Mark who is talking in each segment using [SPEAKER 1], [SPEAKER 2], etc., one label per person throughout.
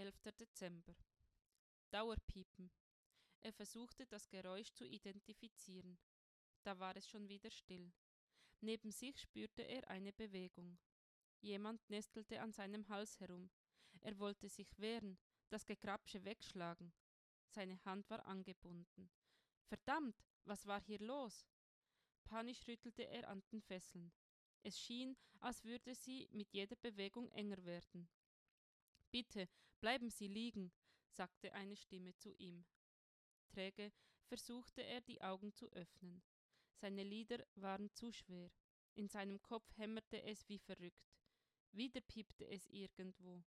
[SPEAKER 1] 11. Dezember. Dauerpiepen. Er versuchte das Geräusch zu identifizieren. Da war es schon wieder still. Neben sich spürte er eine Bewegung. Jemand nestelte an seinem Hals herum. Er wollte sich wehren, das Gekrabsche wegschlagen. Seine Hand war angebunden. Verdammt, was war hier los? Panisch rüttelte er an den Fesseln. Es schien, als würde sie mit jeder Bewegung enger werden. Bitte, bleiben Sie liegen, sagte eine Stimme zu ihm. Träge versuchte er die Augen zu öffnen. Seine Lider waren zu schwer. In seinem Kopf hämmerte es wie verrückt. Wieder piepte es irgendwo.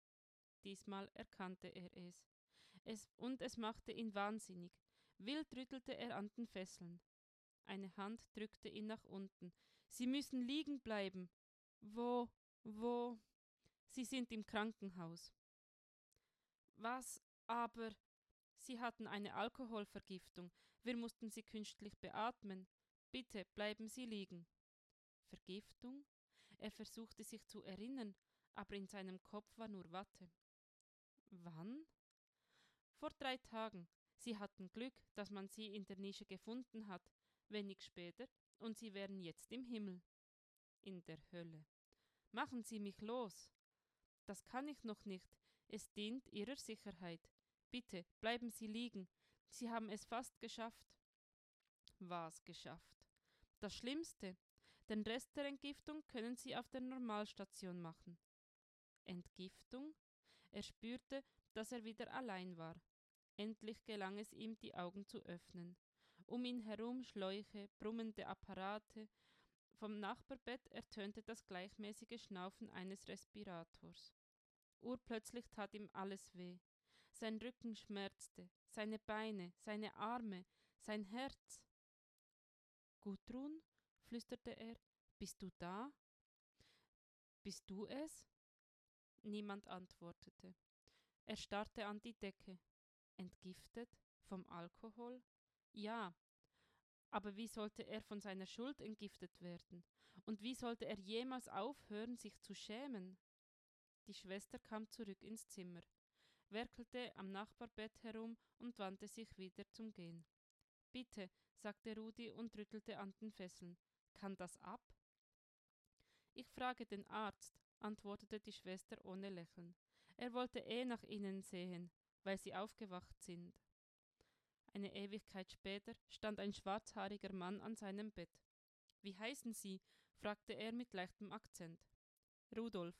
[SPEAKER 1] Diesmal erkannte er es. es. Und es machte ihn wahnsinnig. Wild rüttelte er an den Fesseln. Eine Hand drückte ihn nach unten. Sie müssen liegen bleiben. Wo, wo? Sie sind im Krankenhaus. Was aber? Sie hatten eine Alkoholvergiftung. Wir mussten sie künstlich beatmen. Bitte bleiben Sie liegen. Vergiftung? Er versuchte sich zu erinnern, aber in seinem Kopf war nur Watte. Wann? Vor drei Tagen. Sie hatten Glück, dass man sie in der Nische gefunden hat, wenig später, und sie wären jetzt im Himmel. In der Hölle. Machen Sie mich los. Das kann ich noch nicht. Es dient Ihrer Sicherheit. Bitte, bleiben Sie liegen. Sie haben es fast geschafft. Was geschafft? Das Schlimmste. Den Rest der Entgiftung können Sie auf der Normalstation machen. Entgiftung? Er spürte, dass er wieder allein war. Endlich gelang es ihm, die Augen zu öffnen. Um ihn herum Schläuche, brummende Apparate. Vom Nachbarbett ertönte das gleichmäßige Schnaufen eines Respirators. Urplötzlich tat ihm alles weh. Sein Rücken schmerzte, seine Beine, seine Arme, sein Herz. Gudrun? flüsterte er. Bist du da? Bist du es? Niemand antwortete. Er starrte an die Decke. Entgiftet? Vom Alkohol? Ja. Aber wie sollte er von seiner Schuld entgiftet werden? Und wie sollte er jemals aufhören, sich zu schämen? Die Schwester kam zurück ins Zimmer, werkelte am Nachbarbett herum und wandte sich wieder zum Gehen. Bitte, sagte Rudi und rüttelte an den Fesseln. Kann das ab? Ich frage den Arzt, antwortete die Schwester ohne Lächeln. Er wollte eh nach ihnen sehen weil sie aufgewacht sind. Eine Ewigkeit später stand ein schwarzhaariger Mann an seinem Bett. Wie heißen Sie? fragte er mit leichtem Akzent. Rudolf.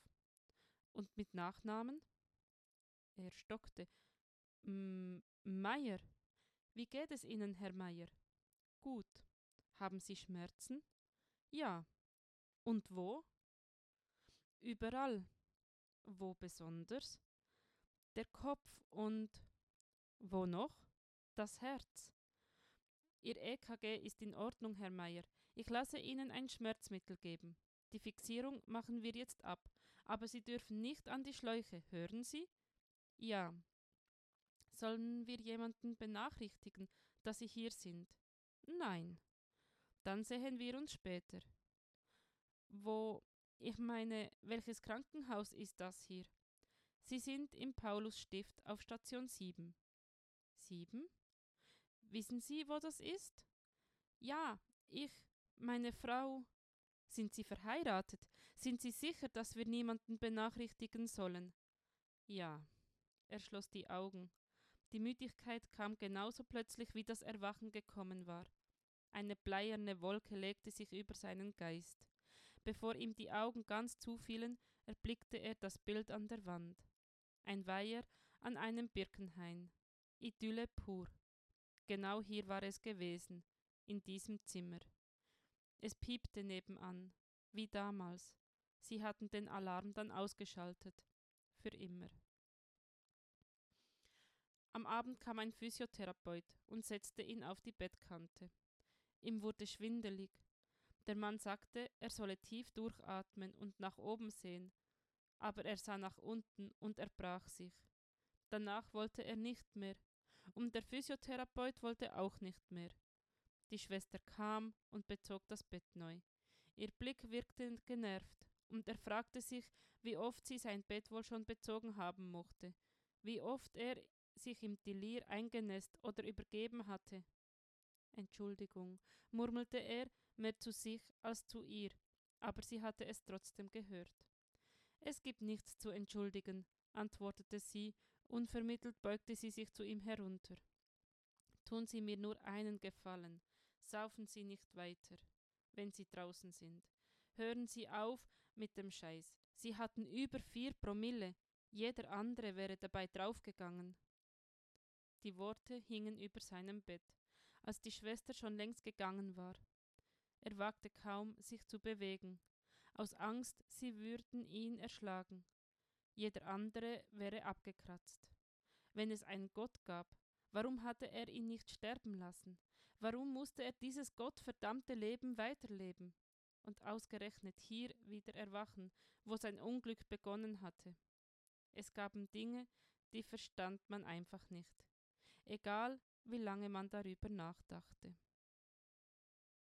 [SPEAKER 1] Und mit Nachnamen? Er stockte. Meier. Wie geht es Ihnen, Herr Meier? Gut. Haben Sie Schmerzen? Ja. Und wo? Überall. Wo besonders? der Kopf und wo noch? Das Herz. Ihr EKG ist in Ordnung, Herr Meier. Ich lasse Ihnen ein Schmerzmittel geben. Die Fixierung machen wir jetzt ab, aber Sie dürfen nicht an die Schläuche, hören Sie? Ja. Sollen wir jemanden benachrichtigen, dass Sie hier sind? Nein. Dann sehen wir uns später. Wo, ich meine, welches Krankenhaus ist das hier? Sie sind im Paulusstift auf Station 7. 7? Wissen Sie, wo das ist? Ja, ich, meine Frau. Sind Sie verheiratet? Sind Sie sicher, dass wir niemanden benachrichtigen sollen? Ja. Er schloss die Augen. Die Müdigkeit kam genauso plötzlich, wie das Erwachen gekommen war. Eine bleierne Wolke legte sich über seinen Geist. Bevor ihm die Augen ganz zufielen, erblickte er das Bild an der Wand. Ein Weiher an einem Birkenhain. Idylle pur. Genau hier war es gewesen, in diesem Zimmer. Es piepte nebenan, wie damals. Sie hatten den Alarm dann ausgeschaltet. Für immer. Am Abend kam ein Physiotherapeut und setzte ihn auf die Bettkante. Ihm wurde schwindelig. Der Mann sagte, er solle tief durchatmen und nach oben sehen, aber er sah nach unten und erbrach sich. Danach wollte er nicht mehr, und der Physiotherapeut wollte auch nicht mehr. Die Schwester kam und bezog das Bett neu. Ihr Blick wirkte genervt, und er fragte sich, wie oft sie sein Bett wohl schon bezogen haben mochte. wie oft er sich im Delir eingenässt oder übergeben hatte. Entschuldigung, murmelte er, mehr zu sich als zu ihr, aber sie hatte es trotzdem gehört. Es gibt nichts zu entschuldigen, antwortete sie, unvermittelt beugte sie sich zu ihm herunter. Tun Sie mir nur einen Gefallen, saufen Sie nicht weiter, wenn Sie draußen sind. Hören Sie auf mit dem Scheiß. Sie hatten über vier Promille, jeder andere wäre dabei draufgegangen. Die Worte hingen über seinem Bett, als die Schwester schon längst gegangen war. Er wagte kaum, sich zu bewegen, aus Angst, sie würden ihn erschlagen. Jeder andere wäre abgekratzt. Wenn es einen Gott gab, warum hatte er ihn nicht sterben lassen? Warum musste er dieses gottverdammte Leben weiterleben? Und ausgerechnet hier wieder erwachen, wo sein Unglück begonnen hatte. Es gaben Dinge, die verstand man einfach nicht, egal wie lange man darüber nachdachte.